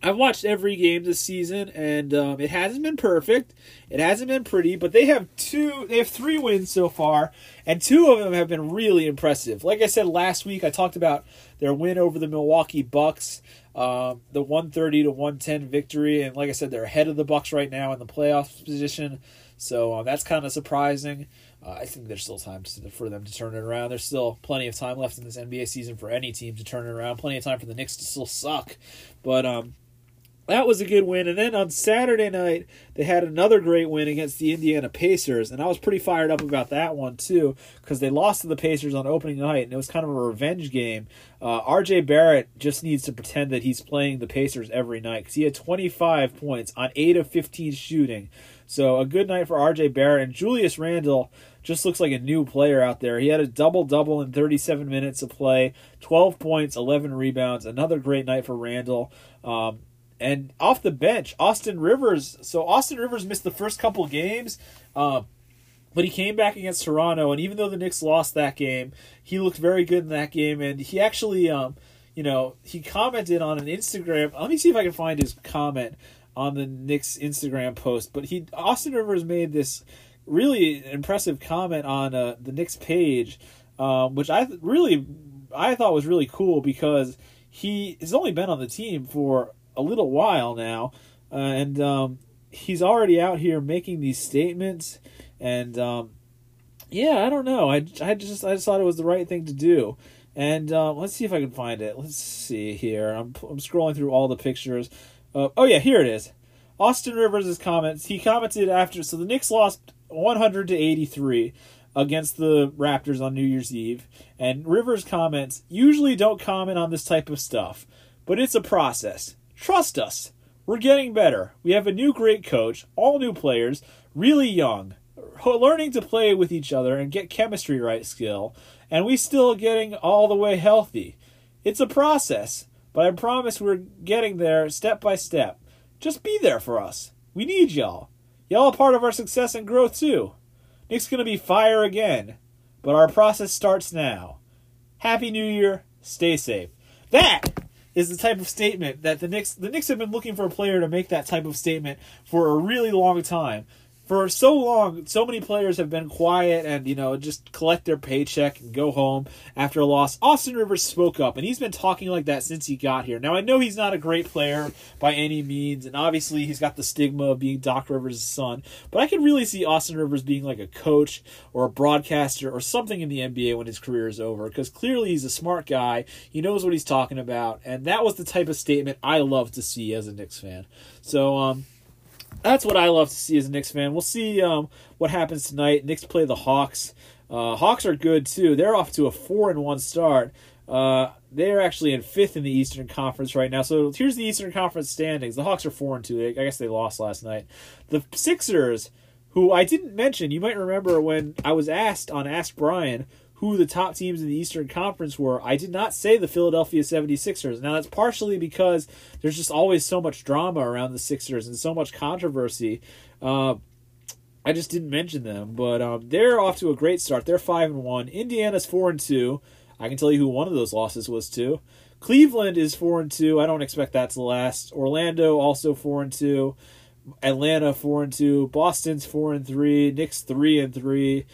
I've watched every game this season, and um, it hasn't been perfect. It hasn't been pretty, but they have two. They have three wins so far, and two of them have been really impressive. Like I said last week, I talked about their win over the Milwaukee Bucks, um, the one thirty to one ten victory, and like I said, they're ahead of the Bucks right now in the playoff position. So uh, that's kind of surprising. Uh, I think there's still time to, for them to turn it around. There's still plenty of time left in this NBA season for any team to turn it around. Plenty of time for the Knicks to still suck, but um, that was a good win. And then on Saturday night, they had another great win against the Indiana Pacers. And I was pretty fired up about that one, too, because they lost to the Pacers on opening night, and it was kind of a revenge game. Uh, RJ Barrett just needs to pretend that he's playing the Pacers every night because he had 25 points on 8 of 15 shooting. So a good night for RJ Barrett. And Julius Randle just looks like a new player out there. He had a double double in 37 minutes of play, 12 points, 11 rebounds. Another great night for Randle. Um, and off the bench, Austin Rivers. So Austin Rivers missed the first couple games, uh, but he came back against Toronto. And even though the Knicks lost that game, he looked very good in that game. And he actually, um, you know, he commented on an Instagram. Let me see if I can find his comment on the Knicks Instagram post. But he Austin Rivers made this really impressive comment on uh, the Knicks page, um, which I really I thought was really cool because he has only been on the team for a little while now, uh, and um, he's already out here making these statements. And um, yeah, I don't know. I, I just I just thought it was the right thing to do. And uh, let's see if I can find it. Let's see here. I'm I'm scrolling through all the pictures. Uh, oh yeah, here it is. Austin Rivers' comments. He commented after. So the Knicks lost 100 to 83 against the Raptors on New Year's Eve. And Rivers comments usually don't comment on this type of stuff, but it's a process. Trust us. We're getting better. We have a new great coach, all new players, really young, learning to play with each other and get chemistry right still, and we still getting all the way healthy. It's a process, but I promise we're getting there step by step. Just be there for us. We need y'all. Y'all are part of our success and growth too. Knicks gonna be fire again, but our process starts now. Happy New Year. Stay safe. That is the type of statement that the Knicks the Knicks have been looking for a player to make that type of statement for a really long time for so long, so many players have been quiet and, you know, just collect their paycheck and go home after a loss. Austin Rivers spoke up, and he's been talking like that since he got here. Now, I know he's not a great player by any means, and obviously he's got the stigma of being Doc Rivers' son, but I can really see Austin Rivers being like a coach or a broadcaster or something in the NBA when his career is over, because clearly he's a smart guy. He knows what he's talking about, and that was the type of statement I love to see as a Knicks fan. So, um, that's what I love to see as a Knicks fan. We'll see um, what happens tonight. Knicks play the Hawks. Uh, Hawks are good too. They're off to a four and one start. Uh, they're actually in fifth in the Eastern Conference right now. So here's the Eastern Conference standings. The Hawks are four and two. I guess they lost last night. The Sixers, who I didn't mention, you might remember when I was asked on Ask Brian who the top teams in the Eastern Conference were, I did not say the Philadelphia 76ers. Now, that's partially because there's just always so much drama around the Sixers and so much controversy. Uh, I just didn't mention them, but um, they're off to a great start. They're 5 and 1. Indiana's 4 and 2. I can tell you who one of those losses was to. Cleveland is 4 and 2. I don't expect that to last. Orlando also 4 and 2. Atlanta 4 and 2. Boston's 4 and 3. Knicks 3 and 3.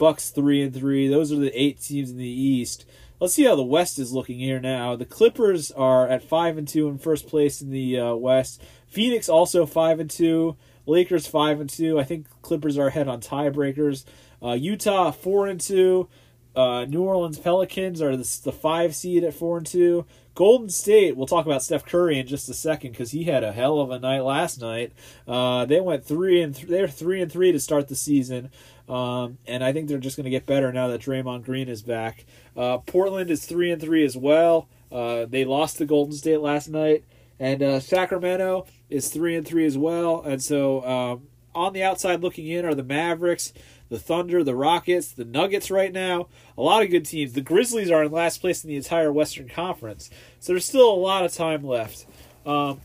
Bucks three and three. Those are the eight teams in the East. Let's see how the West is looking here now. The Clippers are at five and two in first place in the uh, West. Phoenix also five and two. Lakers five and two. I think Clippers are ahead on tiebreakers. Uh, Utah four and two. Uh, New Orleans Pelicans are the, the five seed at four and two. Golden State. We'll talk about Steph Curry in just a second because he had a hell of a night last night. Uh, they went three and th- they're three and three to start the season. Um, and I think they're just going to get better now that Draymond Green is back. Uh, Portland is three and three as well. Uh, they lost to Golden State last night, and uh, Sacramento is three and three as well. And so um, on the outside looking in are the Mavericks, the Thunder, the Rockets, the Nuggets. Right now, a lot of good teams. The Grizzlies are in last place in the entire Western Conference, so there's still a lot of time left. Um,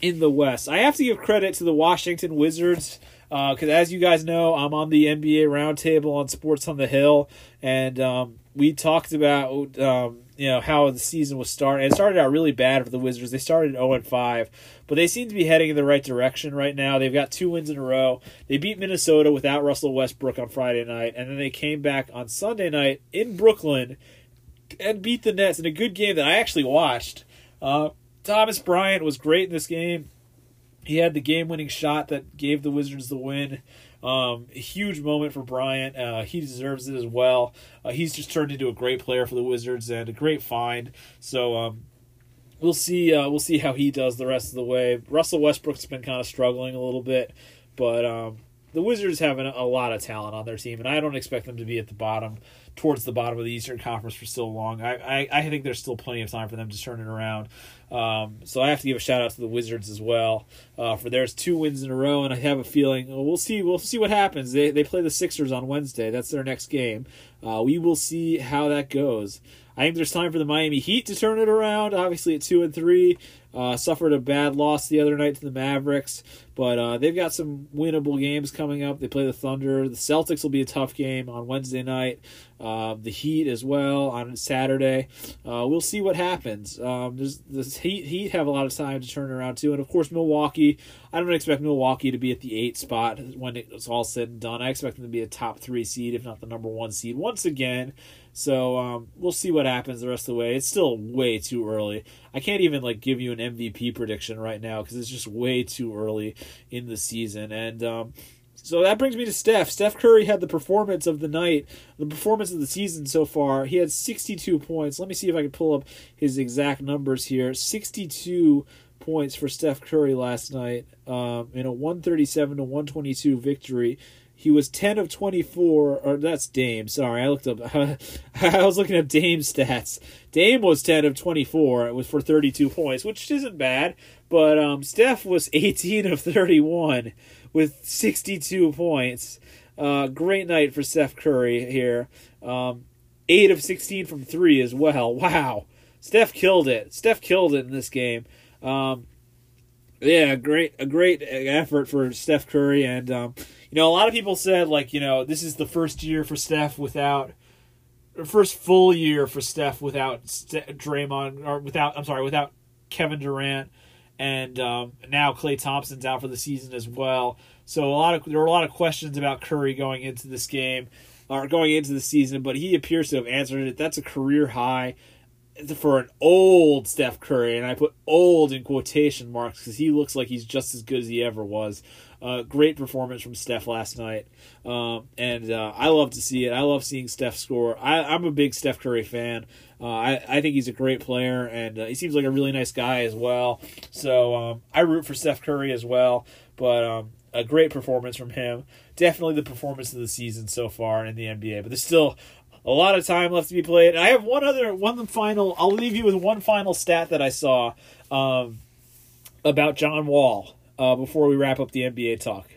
in the West, I have to give credit to the Washington Wizards because uh, as you guys know, I'm on the NBA Roundtable on Sports on the Hill, and um, we talked about um, you know how the season was starting. It started out really bad for the Wizards. They started 0 and 5, but they seem to be heading in the right direction right now. They've got two wins in a row. They beat Minnesota without Russell Westbrook on Friday night, and then they came back on Sunday night in Brooklyn and beat the Nets in a good game that I actually watched. Uh, Thomas Bryant was great in this game. He had the game winning shot that gave the Wizards the win. Um, a huge moment for Bryant. Uh, he deserves it as well. Uh, he's just turned into a great player for the Wizards and a great find. So um, we'll see. Uh, we'll see how he does the rest of the way. Russell Westbrook's been kind of struggling a little bit, but um, the Wizards have an, a lot of talent on their team, and I don't expect them to be at the bottom, towards the bottom of the Eastern Conference for so long. I, I, I think there's still plenty of time for them to turn it around. Um, so I have to give a shout out to the Wizards as well uh, for there's two wins in a row, and I have a feeling well, we'll see we'll see what happens. They they play the Sixers on Wednesday. That's their next game. Uh, we will see how that goes. I think there's time for the Miami Heat to turn it around. Obviously, at two and three, uh, suffered a bad loss the other night to the Mavericks, but uh, they've got some winnable games coming up. They play the Thunder. The Celtics will be a tough game on Wednesday night. Uh, the Heat as well on Saturday. Uh, we'll see what happens. Um, the Heat. Heat have a lot of time to turn around too, and of course Milwaukee. I don't expect Milwaukee to be at the eight spot when it's all said and done. I expect them to be a top three seed, if not the number one seed, once again. So um, we'll see what happens the rest of the way. It's still way too early. I can't even like give you an MVP prediction right now because it's just way too early in the season. And um, So that brings me to Steph. Steph Curry had the performance of the night, the performance of the season so far. He had 62 points. Let me see if I can pull up his exact numbers here. 62 points for Steph Curry last night um, in a 137 to 122 victory. He was 10 of 24, or that's Dame. Sorry, I looked up. I was looking up Dame stats. Dame was 10 of 24. It was for 32 points, which isn't bad. But um, Steph was 18 of 31 with 62 points. Uh, great night for Steph Curry here. Um, 8 of 16 from 3 as well. Wow. Steph killed it. Steph killed it in this game. Um, yeah, great, a great effort for Steph Curry, and um, you know, a lot of people said like, you know, this is the first year for Steph without, first full year for Steph without Draymond or without, I'm sorry, without Kevin Durant, and um, now Klay Thompson's out for the season as well. So a lot of there were a lot of questions about Curry going into this game or going into the season, but he appears to have answered it. That's a career high for an old Steph Curry, and I put old in quotation marks because he looks like he's just as good as he ever was. Uh, great performance from Steph last night, um, and uh, I love to see it. I love seeing Steph score. I, am a big Steph Curry fan. Uh, I, I think he's a great player, and uh, he seems like a really nice guy as well. So um, I root for Steph Curry as well. But um, a great performance from him. Definitely the performance of the season so far in the NBA. But there's still a lot of time left to be played. I have one other, one final. I'll leave you with one final stat that I saw um, about John Wall uh, before we wrap up the NBA talk.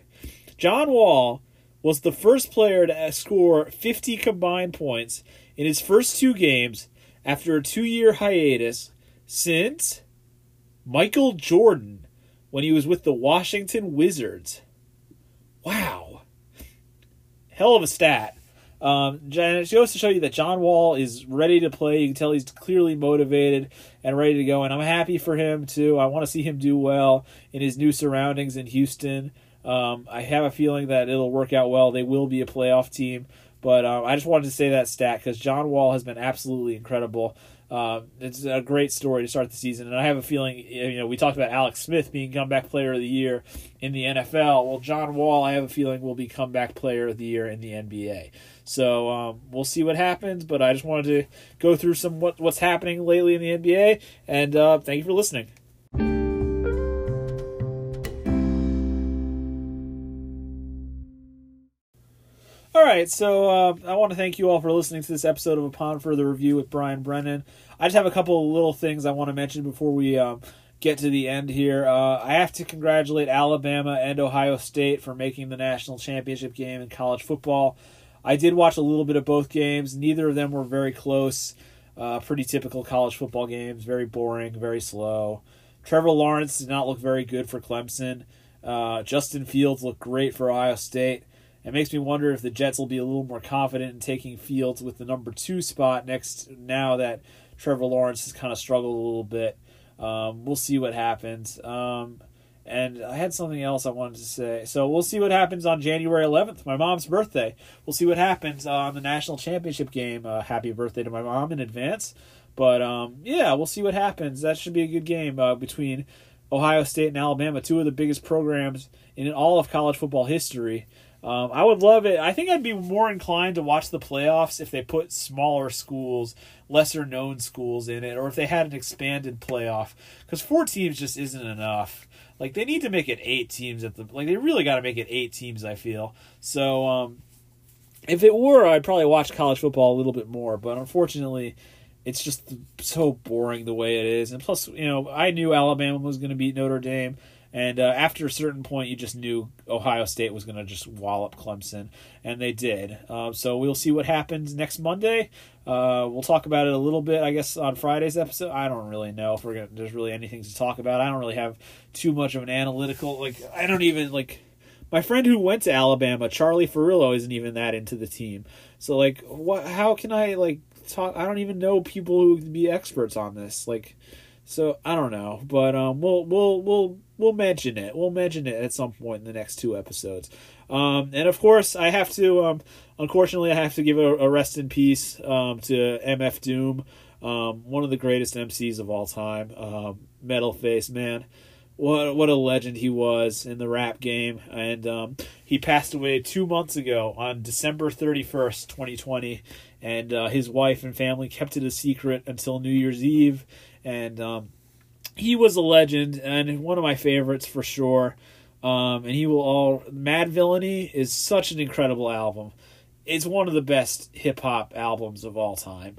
John Wall was the first player to score 50 combined points in his first two games after a two-year hiatus since Michael Jordan when he was with the Washington Wizards. Wow. Hell of a stat. Um, and it goes to show you that John Wall is ready to play. You can tell he's clearly motivated and ready to go, and I'm happy for him too. I want to see him do well in his new surroundings in Houston. Um, I have a feeling that it'll work out well. They will be a playoff team, but um, I just wanted to say that stat because John Wall has been absolutely incredible. Uh, it's a great story to start the season, and I have a feeling. You know, we talked about Alex Smith being comeback player of the year in the NFL. Well, John Wall, I have a feeling, will be comeback player of the year in the NBA. So um, we'll see what happens. But I just wanted to go through some what, what's happening lately in the NBA. And uh, thank you for listening. All right, so uh, I want to thank you all for listening to this episode of Upon Further Review with Brian Brennan. I just have a couple of little things I want to mention before we um, get to the end here. Uh, I have to congratulate Alabama and Ohio State for making the national championship game in college football. I did watch a little bit of both games. Neither of them were very close. Uh, pretty typical college football games. Very boring, very slow. Trevor Lawrence did not look very good for Clemson. Uh, Justin Fields looked great for Ohio State. It makes me wonder if the Jets will be a little more confident in taking Fields with the number two spot next. Now that Trevor Lawrence has kind of struggled a little bit, um, we'll see what happens. Um, and I had something else I wanted to say. So we'll see what happens on January 11th, my mom's birthday. We'll see what happens on the national championship game. Uh, happy birthday to my mom in advance. But um, yeah, we'll see what happens. That should be a good game uh, between Ohio State and Alabama, two of the biggest programs in all of college football history. Um, I would love it. I think I'd be more inclined to watch the playoffs if they put smaller schools, lesser known schools in it, or if they had an expanded playoff. Because four teams just isn't enough. Like they need to make it eight teams at the like they really got to make it eight teams. I feel so. Um, if it were, I'd probably watch college football a little bit more. But unfortunately, it's just so boring the way it is. And plus, you know, I knew Alabama was going to beat Notre Dame. And uh, after a certain point, you just knew Ohio State was going to just wallop Clemson, and they did. Uh, so we'll see what happens next Monday. Uh, we'll talk about it a little bit, I guess, on Friday's episode. I don't really know if we're gonna, there's really anything to talk about. I don't really have too much of an analytical like. I don't even like. My friend who went to Alabama, Charlie Ferrillo, isn't even that into the team. So like, what? How can I like talk? I don't even know people who would be experts on this. Like, so I don't know, but um, we'll we'll we'll we'll mention it. We'll mention it at some point in the next two episodes. Um, and of course, I have to. Um, unfortunately, I have to give a, a rest in peace um, to MF Doom, um, one of the greatest MCs of all time. Um, metal face man. what what a legend he was in the rap game, and um, he passed away two months ago on December thirty first, twenty twenty, and uh, his wife and family kept it a secret until New Year's Eve, and um, he was a legend and one of my favorites for sure. Um, and he will all Madvillainy is such an incredible album. It's one of the best hip hop albums of all time.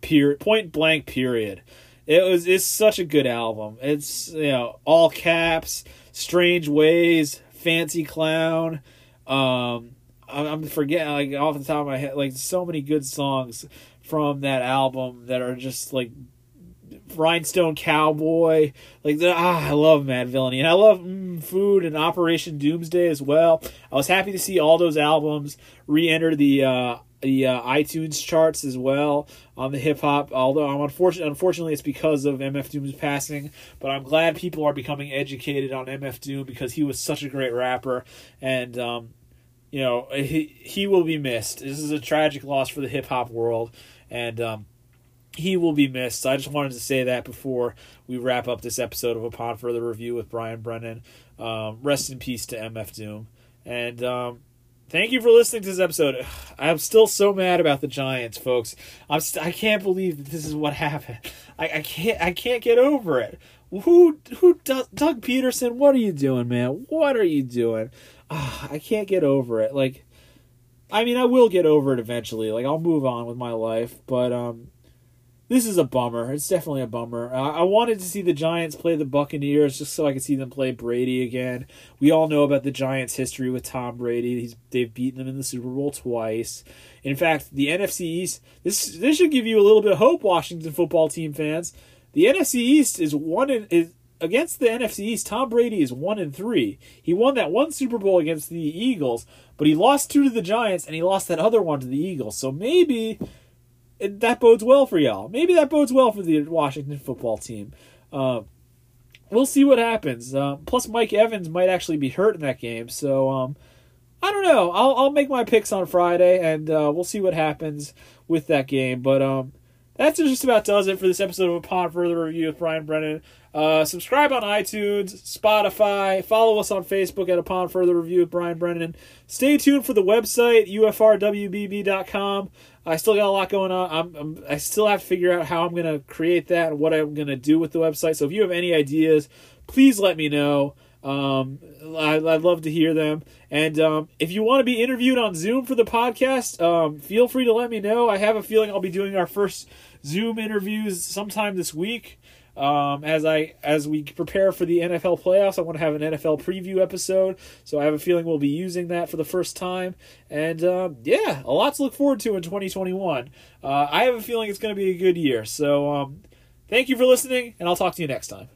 Period. Point blank. Period. It was. It's such a good album. It's you know all caps, strange ways, fancy clown. Um, I'm forgetting like off the top of my head like so many good songs from that album that are just like Rhinestone Cowboy. Like the, ah, I love Madvillainy. and I love mm, Food and Operation Doomsday as well. I was happy to see all those albums re-enter the uh, the uh, iTunes charts as well on the hip hop. Although I'm unfortunate, unfortunately, it's because of MF Doom's passing. But I'm glad people are becoming educated on MF Doom because he was such a great rapper, and um, you know he he will be missed. This is a tragic loss for the hip hop world, and um, he will be missed. I just wanted to say that before we wrap up this episode of Upon Further Review with Brian Brennan. Um, rest in peace to MF Doom. And um, thank you for listening to this episode. I'm still so mad about the Giants, folks. I'm st- I can't believe that this is what happened. I, I can't I can't get over it. Who who Doug, Pederson? What are you doing, man? What are you doing? Oh, I can't get over it. Like, I mean, I will get over it eventually. Like, I'll move on with my life, but um, this is a bummer. It's definitely a bummer. Uh, I wanted to see the Giants play the Buccaneers just so I could see them play Brady again. We all know about the Giants' history with Tom Brady. He's, they've beaten them in the Super Bowl twice. In fact, the NFC East. This this should give you a little bit of hope, Washington football team fans. The NFC East is one in, is against the NFC East. Tom Brady is one in three. He won that one Super Bowl against the Eagles, but he lost two to the Giants and he lost that other one to the Eagles. So maybe it, that bodes well for y'all. Maybe that bodes well for the Washington football team. Uh, we'll see what happens. Uh, plus, Mike Evans might actually be hurt in that game, so um, I don't know. I'll I'll make my picks on Friday, and uh, we'll see what happens with that game. But um, that's just about does it for this episode of Upon Further Review with Brian Brennan. Uh, subscribe on iTunes, Spotify. Follow us on Facebook at Upon Further Review with Brian Brennan. Stay tuned for the website, ufrwbb.com. I still got a lot going on. I'm, I'm, i still have to figure out how I'm going to create that and what I'm going to do with the website. So if you have any ideas, please let me know. Um, I, would love to hear them. And um, if you want to be interviewed on Zoom for the podcast, um, feel free to let me know. I have a feeling I'll be doing our first Zoom interviews sometime this week. Um, as I as we prepare for the NFL playoffs, I want to have an NFL preview episode, so I have a feeling we'll be using that for the first time. And uh, yeah, a lot to look forward to in 2021. Uh, I have a feeling it's going to be a good year. So um, thank you for listening, and I'll talk to you next time.